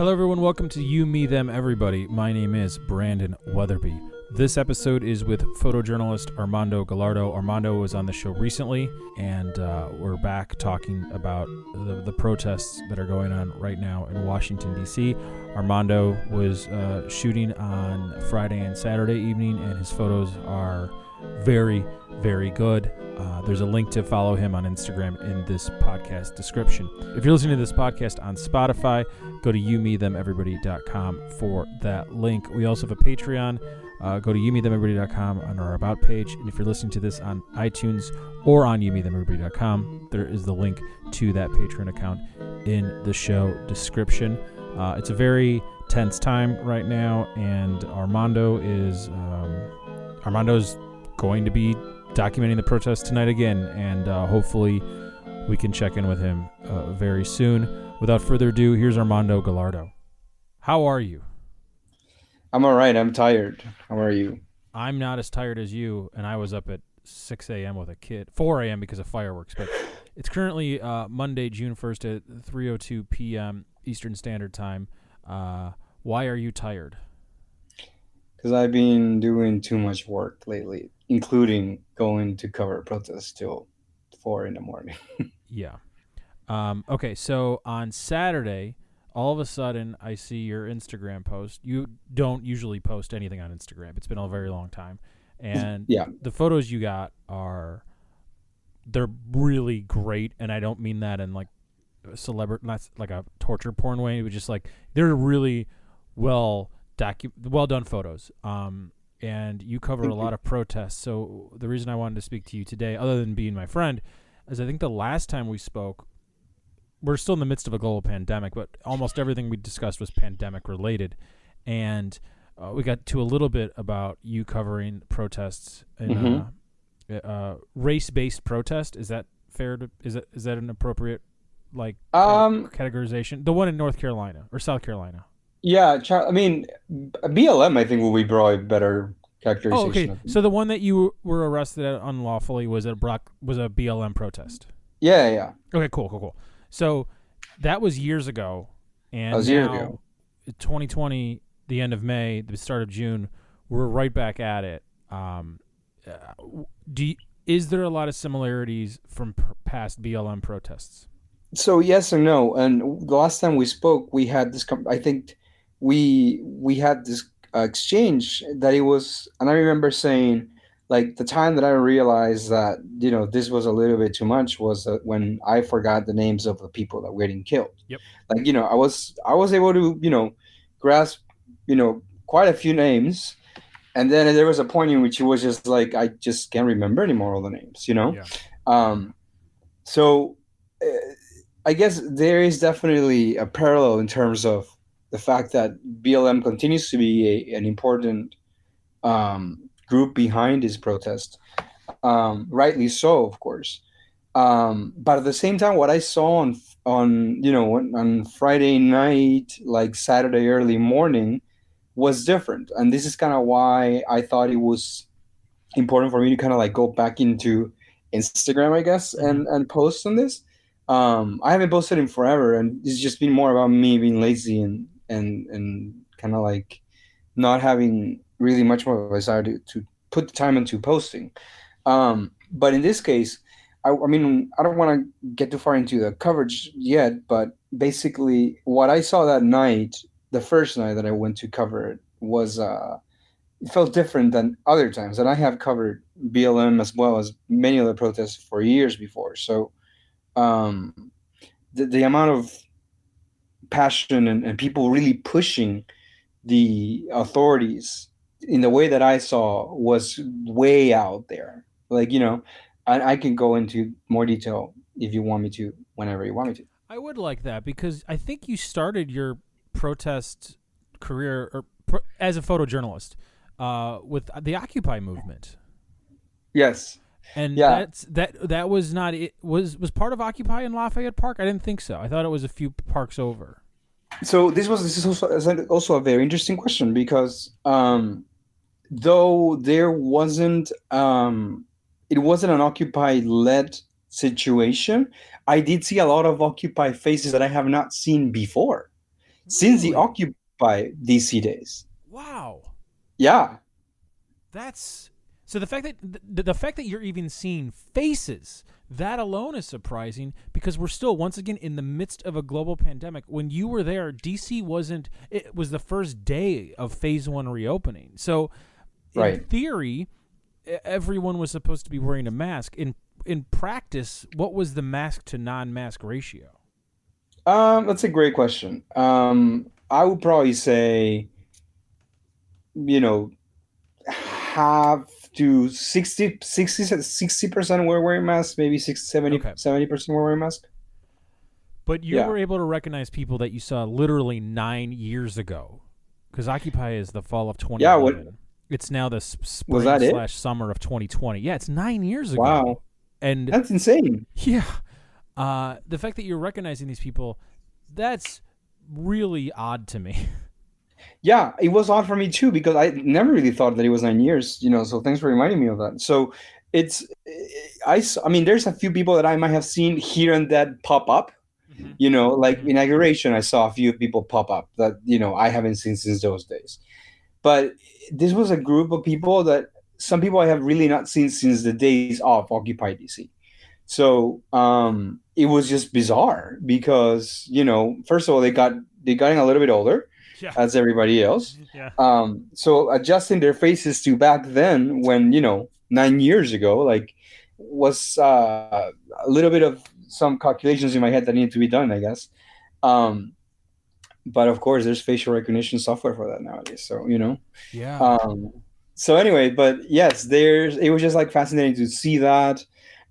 Hello, everyone. Welcome to You, Me, Them, Everybody. My name is Brandon Weatherby. This episode is with photojournalist Armando Gallardo. Armando was on the show recently, and uh, we're back talking about the, the, protests that are going on right now in Washington, D.C. Armando was uh, shooting on Friday and Saturday evening, and his photos are very, very good. Uh, there's a link to follow him on Instagram in this podcast description. If you're listening to this podcast on Spotify, go to youmethemeverybody.com for that link. We also have a Patreon. Uh, go to youmethemeverybody.com on our About page. And if you're listening to this on iTunes or on youmethemeverybody.com, there is the link to that Patreon account in the show description. Uh, it's a very tense time right now, and Armando is um, Armando's going to be documenting the protest tonight again, and uh, hopefully we can check in with him uh, very soon. Without further ado, here's Armando Gallardo. How are you? I'm all right. I'm tired. How are you? I'm not as tired as you, and I was up at 6 a.m. with a kid, 4 a.m. because of fireworks. But it's currently uh, Monday, June 1st at 3:02 p.m. Eastern Standard Time. Uh, why are you tired? Because I've been doing too much work lately including going to cover protests till four in the morning. yeah. Um, okay, so on Saturday, all of a sudden, I see your Instagram post. You don't usually post anything on Instagram. It's been a very long time, and yeah, the photos you got are they're really great, and I don't mean that in like a celebrity, not like a torture porn way, but just like they're really well docu- well done photos. Um, and you cover a lot of protests. So the reason I wanted to speak to you today, other than being my friend, is I think the last time we spoke, we're still in the midst of a global pandemic, but almost everything we discussed was pandemic related, and uh, we got to a little bit about you covering protests and mm-hmm. uh, uh, race-based protest. Is that fair? To is that is that an appropriate like um, categorization? The one in North Carolina or South Carolina? Yeah, I mean, BLM. I think will be probably better characterization. Oh, okay. So the one that you were arrested at unlawfully was a Brock was a BLM protest. Yeah, yeah. Okay, cool, cool, cool. So that was years ago, and that was years ago. 2020, the end of May, the start of June, we're right back at it. Um, uh, do you, is there a lot of similarities from past BLM protests? So yes and no. And the last time we spoke, we had this. I think we we had this uh, exchange that it was, and I remember saying, like the time that I realized that you know this was a little bit too much was uh, when I forgot the names of the people that were getting killed. Yep. Like you know, I was I was able to you know grasp you know quite a few names, and then there was a point in which it was just like I just can't remember anymore all the names. You know. Yeah. Um, so. Uh, I guess there is definitely a parallel in terms of the fact that BLM continues to be a, an important um, group behind this protest, um, rightly so, of course. Um, but at the same time, what I saw on on you know on Friday night, like Saturday early morning, was different, and this is kind of why I thought it was important for me to kind of like go back into Instagram, I guess, mm-hmm. and and post on this. Um, I haven't posted in forever, and it's just been more about me being lazy and and and kind of like not having really much more of a desire to, to put the time into posting. Um, but in this case, I, I mean, I don't want to get too far into the coverage yet, but basically, what I saw that night, the first night that I went to cover it, was uh, it felt different than other times. And I have covered BLM as well as many other protests for years before. So um, the, the amount of passion and, and people really pushing the authorities in the way that I saw was way out there. Like, you know, I, I can go into more detail if you want me to, whenever you want me to. I would like that because I think you started your protest career or pro, as a photojournalist uh, with the Occupy movement. Yes. And yeah. that's that that was not it was was part of Occupy in Lafayette Park? I didn't think so. I thought it was a few parks over. So this was this is also also a very interesting question because um, though there wasn't um, it wasn't an Occupy led situation, I did see a lot of Occupy faces that I have not seen before. since the Occupy DC days. Wow. Yeah, That's so the fact that the, the fact that you're even seeing faces that alone is surprising because we're still once again in the midst of a global pandemic. When you were there, DC wasn't. It was the first day of Phase One reopening. So, in theory, everyone was supposed to be wearing a mask. In in practice, what was the mask to non-mask ratio? um, that's a great question. Um, I would probably say, you know, have to 60 60 percent were wearing masks, maybe 60, 70 Okay. percent were wearing masks. But you Yeah. were able to recognize people that you saw literally nine years ago, because Occupy is the fall of 2011. what- it's now the spring that it? slash summer of 2020. Yeah, it's nine years ago. Wow, And that's insane. yeah, uh, the fact that you're recognizing these people, that's really odd to me. Yeah, it was odd for me too because I never really thought that it was nine years, you know. So thanks for reminding me of that. So it's, I I mean, there's a few people that I might have seen here and that pop up, you know, like Mhm. inauguration. I saw a few people pop up that you know I haven't seen since those days. But this was a group of people that some people I have really not seen since the days of Occupy DC. So um, it was just bizarre because you know, first of all, they got they got a little bit older Yeah. as everybody else. yeah. Um, so adjusting their faces to back then, when you know nine years ago, like was uh, a little bit of some calculations in my head that needed to be done, I guess. Um, but of course, there's facial recognition software for that nowadays. So you know. Yeah. Um, so anyway, but yes, there's it was just like fascinating to see that,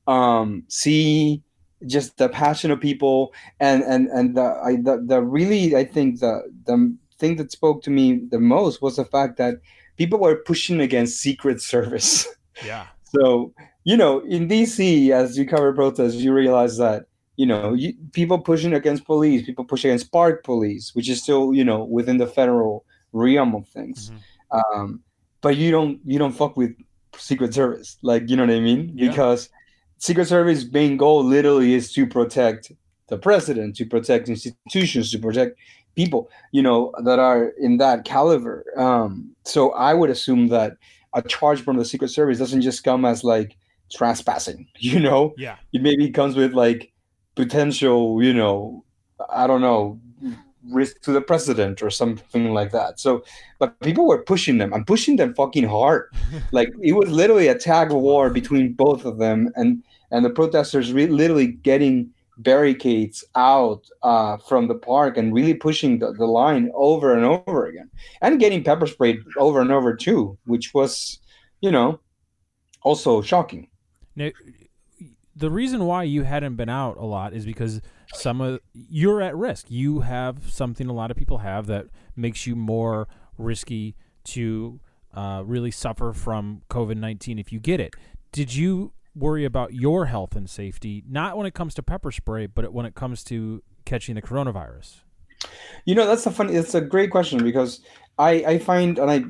um, see just the passion of people, and and and the I the, the really I think the the thing that spoke to me the most was the fact that people were pushing against Secret Service. yeah. So, you know, in DC, as you cover protests, you realize that, you know, you, people pushing against police, people pushing against park police, which is still, you know, within the federal realm of things. Mhm. Um, but you don't you don't fuck with Secret Service, like you know what I mean? Yeah. Because Secret Service main goal literally is to protect the president, to protect institutions, to protect people, you know, that are in that caliber. Um, so I would assume that a charge from the Secret Service doesn't just come as like trespassing, you know? Yeah. It maybe comes with like potential, you know, I don't know, risk to the president or something like that. So, but people were pushing them and pushing them fucking hard. like it was literally a tag of war between both of them, and and the protesters re- literally getting barricades out uh, from the park and really pushing the, the line over and over again, and getting pepper sprayed over and over too, which was, you know, also shocking. Now, the reason why you hadn't been out a lot is because some of you're at risk. You have something a lot of people have that makes you more risky to uh, really suffer from COVID nineteen if you get it. Did you worry about your health and safety, not when it comes to pepper spray, but when it comes to catching the coronavirus? You know, that's a funny. It's a great question because I I find and I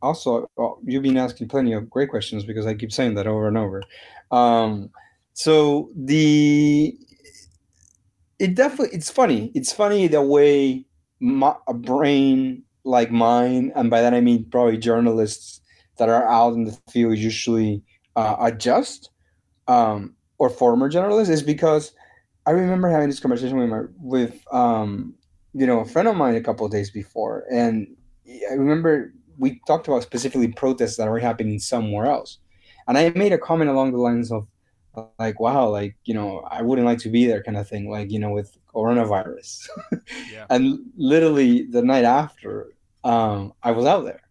also you've been asking plenty of great questions because I keep saying that over and over. Um, so the it definitely it's funny. It's funny the way my, a brain like mine, and by that I mean probably journalists that are out in the field usually uh, adjust, um, or former journalists, is because I remember having this conversation with my with um, you know a friend of mine a couple of days before, and I remember we talked about specifically protests that were happening somewhere else, and I made a comment along the lines of like, wow, like you know, I wouldn't like to be there, kind of thing, like you know, with coronavirus. Yeah. and literally the night after, um, I was out there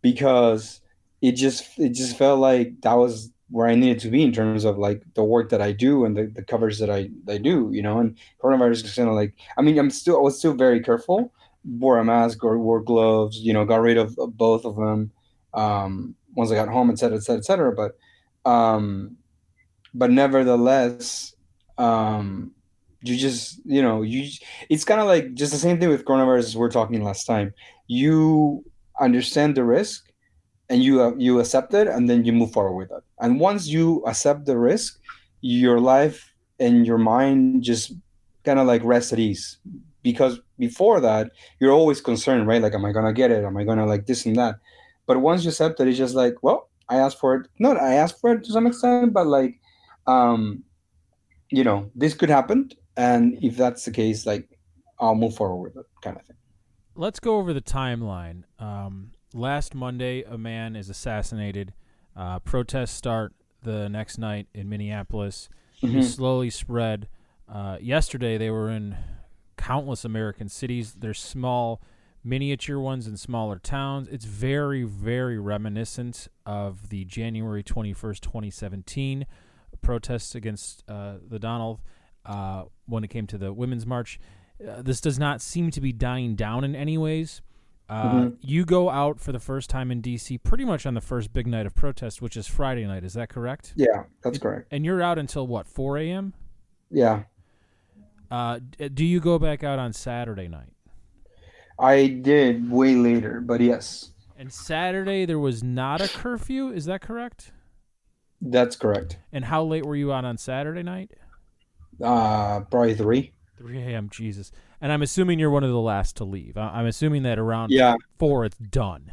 because it just it just felt like that was where I needed to be in terms of like the work that I do and the, the coverage that I, I do, you know, and coronavirus is kind of like, I mean, I'm still, I was still very careful, wore a mask or wore gloves, you know, got rid of, of both of them, um, once I got home, et cetera, et cetera, et cetera. But, um, but nevertheless, um, you just, you know, you, it's kind of like just the same thing with coronavirus as we we're talking last time. You understand the risk and you uh, you accept it and then you move forward with it and once you accept the risk your life and your mind just kind of like rest at ease. Because before that you're always concerned right? Like am i gonna get it? Am i gonna like this and that? But once you accept it it's just like well i asked for it. No i asked for it to some extent but like um you know this could happen. And if that's the case like i'll move forward with it kind of thing. Let's go over the timeline. Um last monday a man is assassinated uh, protests start the next night in minneapolis Mhm. They slowly spread. Uh, yesterday, they were in countless American cities. They're small, miniature ones in smaller towns. It's very, very reminiscent of the January 21st, 2017 protests against uh, the Donald uh, when it came to the Women's March. Uh, this does not seem to be dying down in any ways. Uh, Mhm. You go out for the first time in D.C. pretty much on the first big night of protest, which is Friday night. Is that correct? yeah that's correct And you're out until what, 4 a.m.? yeah Uh, do you go back out on Saturday night? i did way later but yes And Saturday there was not a curfew. Is that correct? that's correct And how late were you out on Saturday night? uh probably three 3 a.m. Jesus. And I'm assuming you're one of the last to leave. I- I'm assuming that around yeah four it's done.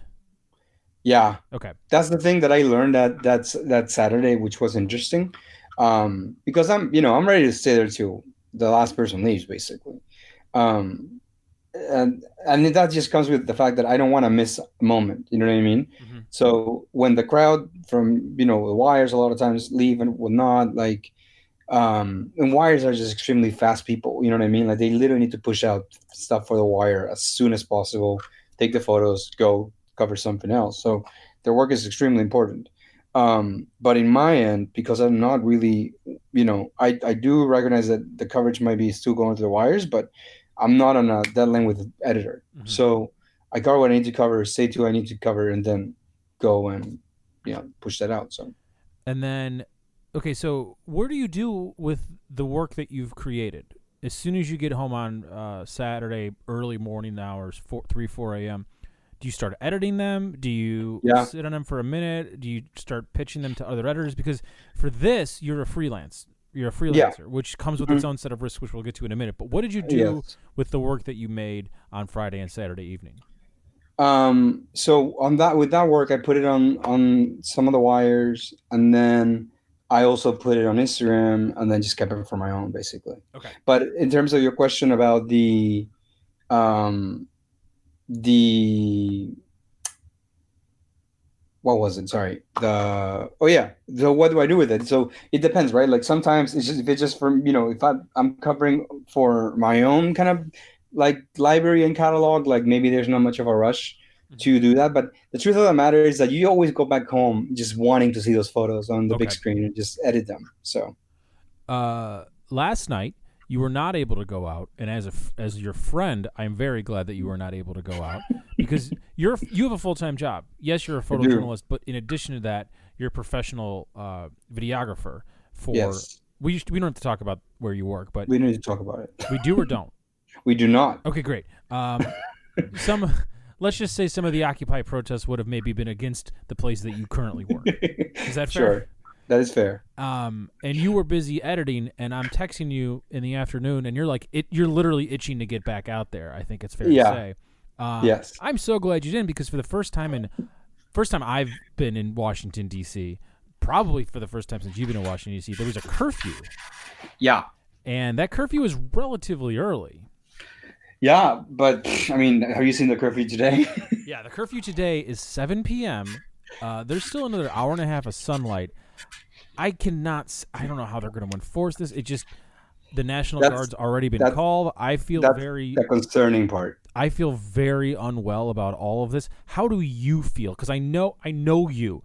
yeah Okay. that's the thing that I learned that that's that Saturday, which was interesting, um, because I'm you know I'm ready to stay there till the last person leaves, basically, um, and and that just comes with the fact that I don't want to miss a moment. You know what I mean? Mhm. So when the crowd from you know the wires a lot of times leave and whatnot, like. Um, and wires are just extremely fast people. You know what I mean? Like they literally need to push out stuff for the wire as soon as possible, take the photos, go cover something else. So their work is extremely important. Um, but in my end, because I'm not really, you know, I, I do recognize that the coverage might be still going to the wires, but I'm not on a deadline with the editor. Mhm. So I cover what I need to cover, say to I need to cover, and then go and, you know, push that out. So And then, okay, so what do you do with the work that you've created? As soon as you get home on uh, Saturday, early morning hours, four, 3, 4 a.m., do you start editing them? Do you Yeah. sit on them for a minute? Do you start pitching them to other editors? Because for this, you're a freelance. You're a freelancer, which comes with its own set of risks, which we'll get to in a minute. But what did you do yes. with the work that you made on Friday and Saturday evening? Um, so on that with that work, I put it on on some of the wires, and then I also put it on Instagram, and then just kept it for my own, basically. Okay. But in terms of your question about the, um, the what was it? Sorry. The oh yeah. So what do I do with it? So it depends, right? Like sometimes it's just if it's just from you know if I I'm covering for my own kind of like library and catalog, like maybe there's not much of a rush to do that. But the truth of the matter is that you always go back home just wanting to see those photos on the big screen and just edit them. So uh, last night you were not able to go out, and as a as your friend, I'm very glad that you were not able to go out because you're you have a full time job. Yes, you're a photojournalist, but in addition to that, you're a professional uh, videographer. For yes, we used we don't have to talk about where you work, but we need to talk about it. we do or don't. We do not. Okay, great. Um, some let's just say some of the Occupy protests would have maybe been against the place that you currently work. Is that fair? Sure, that is fair. um, and you were busy editing, and I'm texting you in the afternoon, and you're like, it, you're literally itching to get back out there. I think it's fair Yeah. to say. Um, Yes. I'm so glad you didn't because for the first time in, first time I've been in Washington D.C., probably for the first time since you've been in Washington D.C., there was a curfew, Yeah, and that curfew was relatively early. Yeah, but I mean, have you seen the curfew today? Yeah, the curfew today is 7 p.m. Uh, there's still another hour and a half of sunlight. I cannot. I don't know how they're going to enforce this. It just the National That's- Guard's already been called. I feel that's very. the concerning part. I feel very unwell about all of this. How do you feel? Because I know I know you.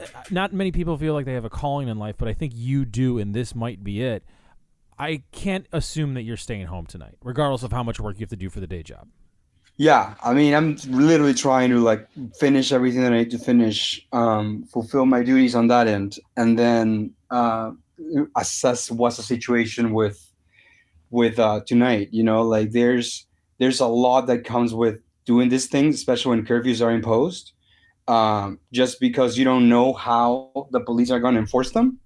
Uh, Not many people feel like they have a calling in life, but I think you do, and this might be it. I can't assume that you're staying home tonight, regardless of how much work you have to do for the day job. Yeah, I mean, I'm literally trying to like finish everything that I need to finish, um, fulfill my duties on that end, and then uh, assess what's the situation with with uh, tonight. You know, like there's there's a lot that comes with doing these things, especially when curfews are imposed. Um, just because you don't know how the police are going to enforce them.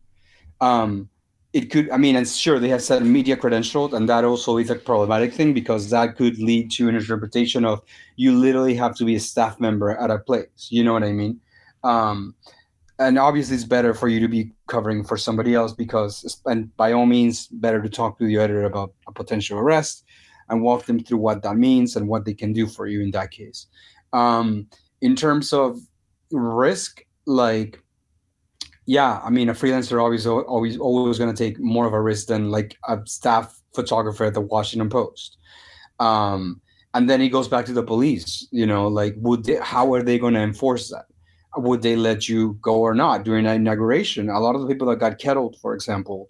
Um, it could i mean and sure they have said media credentialed and that also is a problematic thing because that could lead to an interpretation of you literally have to be a staff member at a place. You know what i mean? Um, and obviously it's better for you to be covering for somebody else because and by all means better to talk to the editor about a potential arrest and walk them through what that means and what they can do for you in that case. Um, in terms of risk like yeah i mean a freelancer always always always going to take more of a risk than like a staff photographer at the washington post um, and then it goes back to the police you know like would they, how are they going to enforce that would they let you go or not during that inauguration? A lot of the people that got kettled, for example,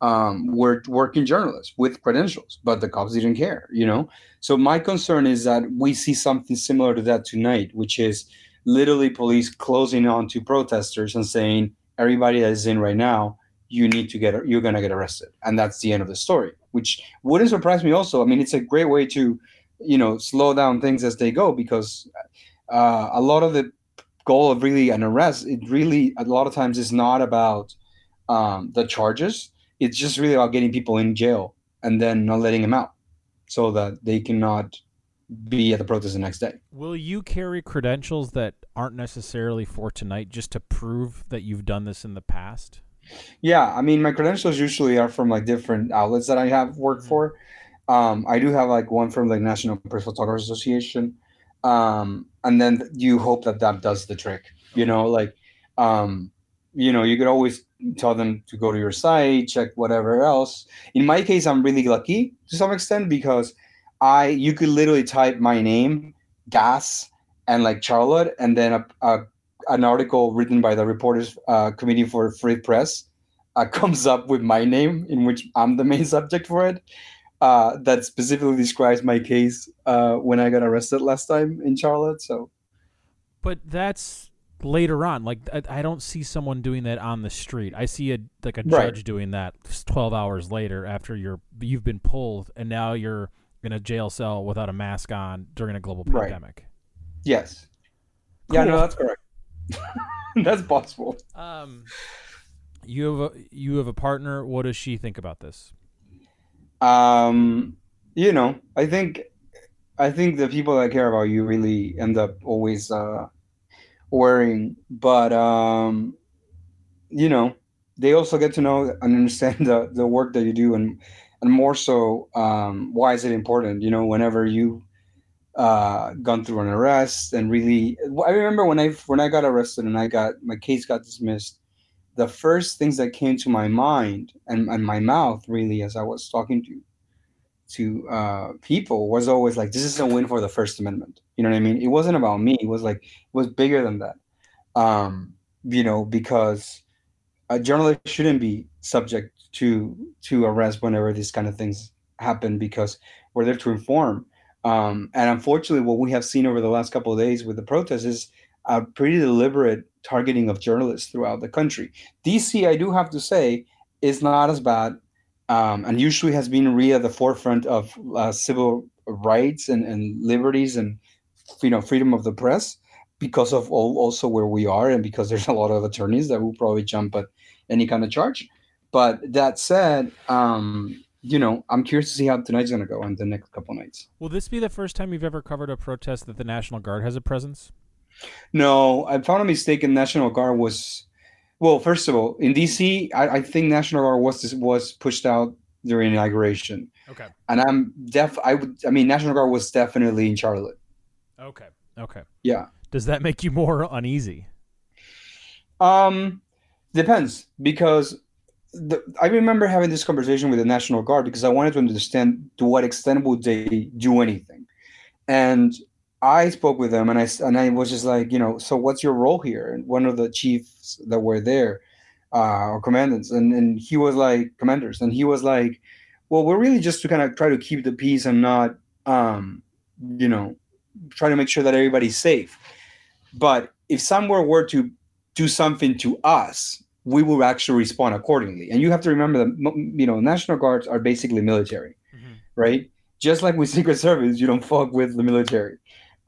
um, were working journalists with credentials, but the cops didn't care, you know? So my concern is that we see something similar to that tonight, which is literally police closing on to protesters and saying, everybody that is in right now, you need to get, you're to get arrested. And that's the end of the story, which wouldn't surprise me also. I mean, it's a great way to, you know, slow down things as they go because uh, a lot of the goal of really an arrest, it really a lot of times is not about um, the charges. It's just really about getting people in jail and then not letting them out, so that they cannot be at the protest the next day. Will you carry credentials that aren't necessarily for tonight, just to prove that you've done this in the past? Yeah, I mean, my credentials usually are from like different outlets that I have worked mm-hmm. for. Um, I do have like one from the National Press Photographers Association um, and then you hope that that does the trick. You know, like um, you know, you could always tell them to go to your site, check whatever else. In my case, I'm really lucky to some extent because I you could literally type my name, gas, and like Charlotte, and then a, a an article written by the Reporters uh, Committee for Free Press uh, comes up with my name, in which I'm the main subject for it uh, that specifically describes my case uh, when I got arrested last time in Charlotte. So, but that's later on. Like I, I don't see someone doing that on the street. I see a like a judge right. doing that twelve hours later after you're you've been pulled and now you're in a jail cell without a mask on during a global pandemic. Right. Yes. Cool. Yeah, no, that's correct. that's possible. Um, you have a you have a partner. What does she think about this? um, you know, I think I think the people that care about you really end up always uh, worrying, but um, you know, they also get to know and understand the the work that you do, and and more so, um, why is it important? You know, whenever you uh, gone through an arrest and really, I remember when I when I got arrested and I got my case got dismissed the first things that came to my mind and, and my mouth really as I was talking to to uh, people was always like, this is a win for the First Amendment. You know what I mean? It wasn't about me. It was like it was bigger than that. Um, you know, because a journalist shouldn't be subject to to arrest whenever these kind of things happen because we're there to inform. Um, and unfortunately, what we have seen over the last couple of days with the protests is a pretty deliberate targeting of journalists throughout the country. DC, I do have to say, is not as bad, um, and usually has been really at the forefront of uh, civil rights and, and liberties and you know freedom of the press because of all, also where we are and because there's a lot of attorneys that will probably jump at any kind of charge. But that said, um, you know, I'm curious to see how tonight's going to go and the next couple nights. Will this be the first time you've ever covered a protest that the National Guard has a presence? No, I found a mistake. In National Guard was, well, first of all, in DC, I, I think National Guard was was pushed out during inauguration. Okay. And I'm def. I would. I mean, National Guard was definitely in Charlotte. Okay. Okay. Yeah. Does that make you more uneasy? Um, depends because the, I remember having this conversation with the National Guard because I wanted to understand to what extent would they do anything, and I spoke with them and I and I was just like, you know, so what's your role here? And one of the chiefs that were there, uh, or commandants, and and he was like, commanders, and he was like, well, we're really just to kind of try to keep the peace and not, um, you know, try to make sure that everybody's safe. But if somewhere were to do something to us, we will actually respond accordingly. And you have to remember that you know National Guards are basically military, mm-hmm. right? Just like with Secret Service, you don't fuck with the military.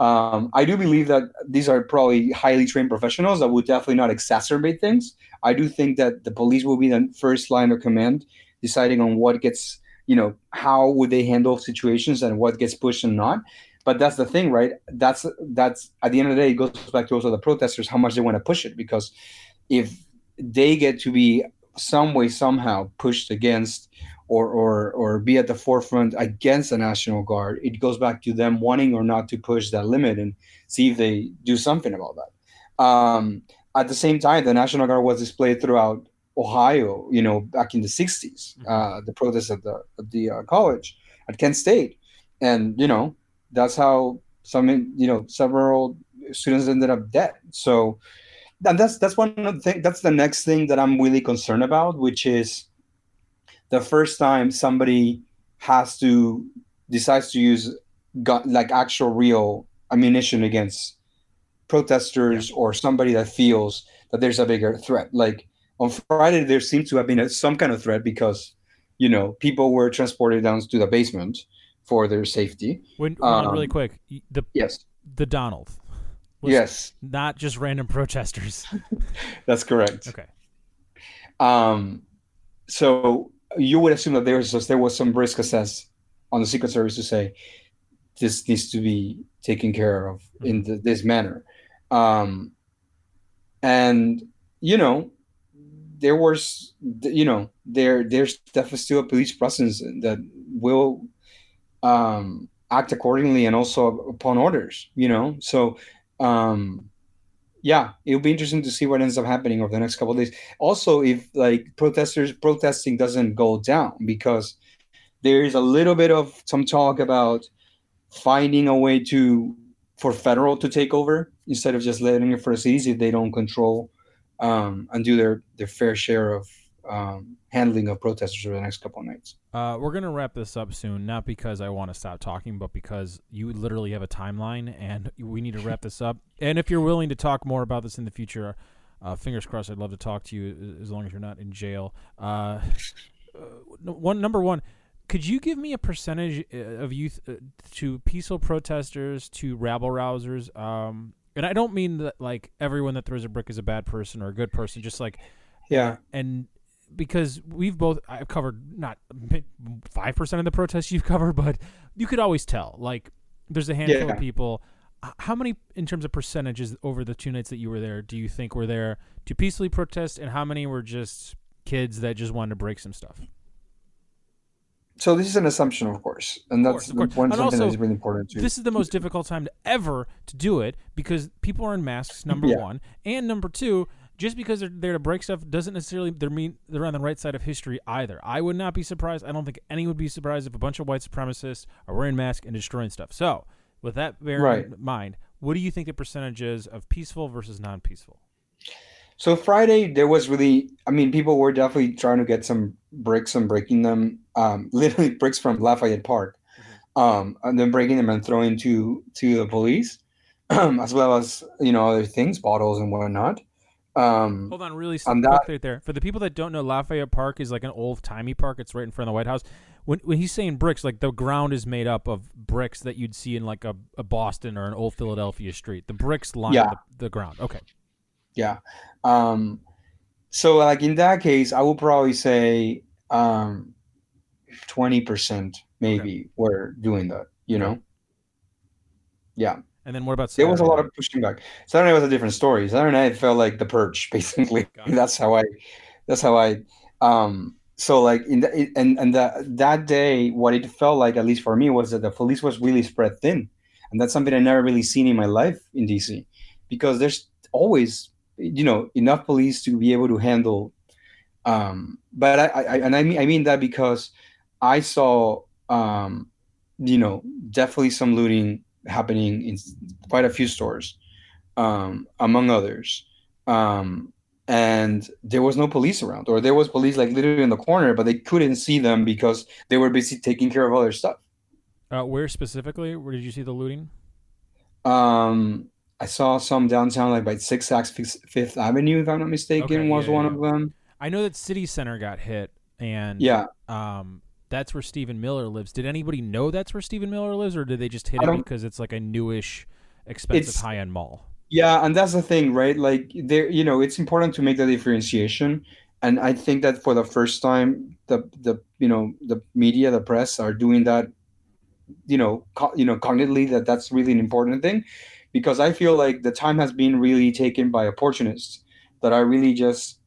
Um, I do believe that these are probably highly trained professionals that would definitely not exacerbate things. I do think that the police will be the first line of command, deciding on what gets, you know, how would they handle situations and what gets pushed and not. But that's the thing, right? That's that's at the end of the day, it goes back to also the protesters how much they want to push it because if they get to be some way somehow pushed against or or or be at the forefront against the national guard. It goes back to them wanting or not to push that limit and see if they do something about that. Um, at the same time the national guard was displayed throughout ohio you know back in the 60s uh, the protests at the at the uh, college at kent state. And you know that's how some you know several students ended up dead. So and that's that's one of the thing that's the next thing that i'm really concerned about which is the first time somebody has to decides to use gun like actual real ammunition against protesters yeah. or somebody that feels that there's a bigger threat. Like on friday there seemed to have been a, some kind of threat because you know people were transported down to the basement for their safety. When, um, really quick. The yes. the donald yes. not just random protesters. That's correct. Okay. Um so you would assume that there was there was some risk assessed on the secret service to say this needs to be taken care of mm-hmm. in the, this manner. Um and you know there was you know there there's definitely still a police presence that will um act accordingly and also upon orders you know? So um yeah, it'll be interesting to see what ends up happening over the next couple days. Also, if like protesters protesting doesn't go down, because there is a little bit of some talk about finding a way to for federal to take over instead of just letting it for cities if they don't control um, and do their their fair share of um, handling of protesters over the next couple of nights. Uh, we're gonna wrap this up soon, not because I want to stop talking, but because you literally have a timeline, and we need to wrap this up. And if you're willing to talk more about this in the future, uh, fingers crossed. I'd love to talk to you as long as you're not in jail. Uh, uh one number one. Could you give me a percentage uh, of youth uh, to peaceful protesters to rabble rousers? Um, and I don't mean that like everyone that throws a brick is a bad person or a good person. Just like yeah, and because we've both I've covered not five percent of the protests you've covered, but you could always tell. Like there's a handful yeah. of people. How many, in terms of percentages, over the two nights that you were there, do you think were there to peacefully protest, and how many were just kids that just wanted to break some stuff? So this is an assumption, of course, and that's of course, of course. one something also, that is really important too. This is the most difficult time to ever to do it because people are in masks. Number yeah. one, and number two, just because they're there to break stuff doesn't necessarily they're mean they're on the right side of history either. I would not be surprised. I don't think anyone would be surprised if a bunch of white supremacists are wearing masks and destroying stuff. So, with that right. in mind, what do you think the percentage is of peaceful versus non-peaceful? So Friday there was really I mean people were definitely trying to get some bricks and breaking them um, literally bricks from Lafayette Park. Mm-hmm. Um, and then breaking them and throwing to to the police, as well as you know other things, bottles and whatnot. Um, Hold on, really quick that, right there. For the people that don't know, Lafayette Park is like an old timey park. It's right in front of the White House. When when he's saying bricks, like the ground is made up of bricks that you'd see in like a, a Boston or an old Philadelphia street. The bricks line yeah. the, the, ground. Okay. Yeah. Um, so like in that case, I would probably say um, twenty percent maybe okay. were doing that. You know. Yeah. And then what about Saturday? There was a lot of pushing back. Saturday was a different story. Saturday night felt like the purge, basically. that's how I. That's how I. Um. So like in the, and and the, that day, what it felt like, at least for me, was that the police was really spread thin, and that's something I never really seen in my life in DC, because there's always you know enough police to be able to handle. Um. But I, I and I mean I mean that because I saw um, you know, definitely some looting happening in quite a few stores, um, among others. Um, and there was no police around, or there was police like literally in the corner, but they couldn't see them because they were busy taking care of other stuff. Uh, where specifically? Where did you see the looting? Um, I saw some downtown, like by Six Saks Fifth Avenue, if I'm not mistaken, okay, was yeah, one yeah. of them. I know that City Center got hit, and yeah, um, that's where Stephen Miller lives. Did anybody know that's where Stephen Miller lives, or did they just hit it because it's like a newish expensive high end mall. Yeah, and that's the thing, right? Like there, you know, it's important to make the differentiation. And I think that for the first time, the the you know the media, the press are doing that, you know, co- you know, cognitively that that's really an important thing, because I feel like the time has been really taken by opportunists that are really just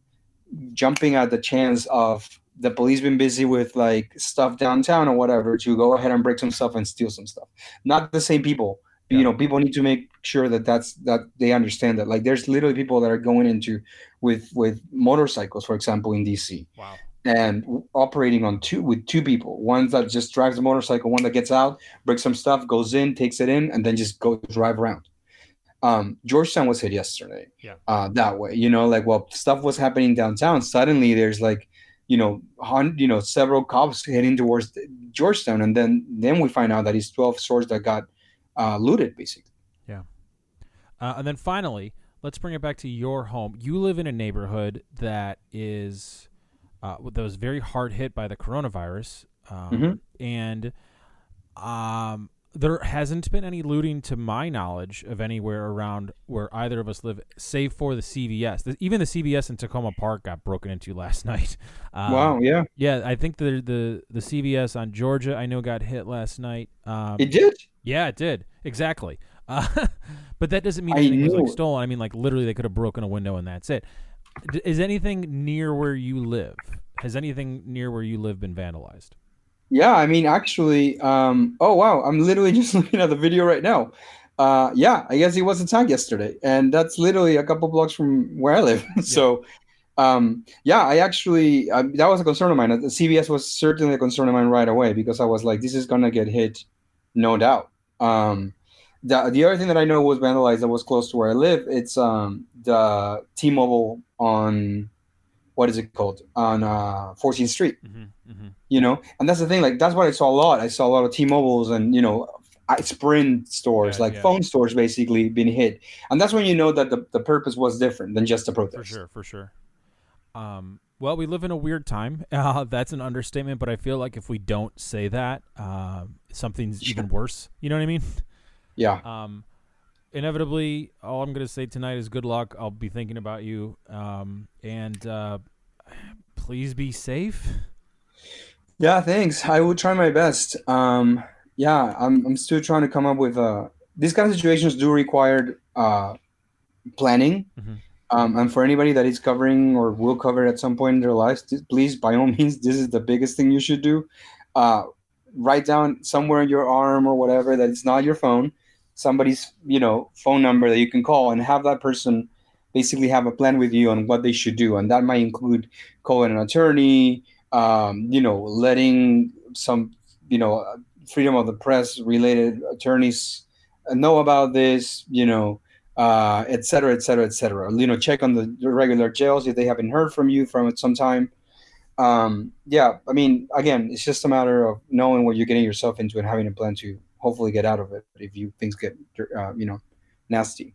jumping at the chance of the police been busy with like stuff downtown or whatever to go ahead and break some stuff and steal some stuff. Not the same people. Yeah. You know, people need to make sure that that's that they understand that. Like, there's literally people that are going into with with motorcycles, for example, in DC, Wow. and operating on two with two people. One that just drives the motorcycle, one that gets out, breaks some stuff, goes in, takes it in, and then just go drive around um, Georgetown was hit yesterday. Yeah. Uh, that way, you know, like while stuff was happening downtown, suddenly there's like, you know, hun- you know, several cops heading towards Georgetown, and then then we find out that it's twelve stores that got uh, looted, basically. Yeah, uh, and then finally, let's bring it back to your home. You live in a neighborhood that is uh, that was very hard hit by the coronavirus, um, Mhm. and um, there hasn't been any looting, to my knowledge, of anywhere around where either of us live, save for the CVS. The, even the CVS in Takoma Park got broken into last night. Um, wow, yeah, Yeah, I think the the the CVS on Georgia I know got hit last night. Um, it did. yeah, it did exactly. Uh, but that doesn't mean anything was like stolen. I mean, like literally, they could have broken a window and that's it. D- is anything near where you live? Has anything near where you live been vandalized? Yeah, I mean, actually, um, oh wow, I'm literally just looking at the video right now. Uh, yeah, I guess it was attacked yesterday, and that's literally a couple blocks from where I live. so, um, yeah, I actually uh, that was a concern of mine. The CVS was certainly a concern of mine right away because I was like, this is gonna get hit, no doubt. Um, the the other thing that I know was vandalized that was close to where I live. It's um the T-Mobile on what is it called on uh 14th Street Mm-hmm, mm-hmm. you know and that's the thing like that's what i saw a lot i saw a lot of t-mobiles and you know I- sprint stores Yeah, like yeah. phone stores basically being hit and that's when you know that the, the purpose was different than just a protest For sure, for sure. Um, well, we live in a weird time. Uh, that's an understatement, but I feel like if we don't say that, uh, something's even worse. You know what I mean? yeah Um, inevitably, all I'm going to say tonight is good luck. I'll be thinking about you. Um, and uh, please be safe. yeah thanks i will try my best um yeah i'm, I'm still trying to come up with uh these kind of situations do require uh planning Mhm. um, and for anybody that is covering or will cover at some point in their lives please by all means this is the biggest thing you should do uh, write down somewhere in your arm or whatever that it's not your phone somebody's you know phone number that you can call and have that person basically have a plan with you on what they should do and that might include calling an attorney um, you know letting some you know freedom of the press related attorneys know about this you know uh, et cetera, et cetera, et cetera. You know, check on the regular jails if they haven't heard from you from some time. Um, yeah, I mean, again, it's just a matter of knowing what you're getting yourself into and having a plan to hopefully get out of it if you things get, uh, you know, nasty.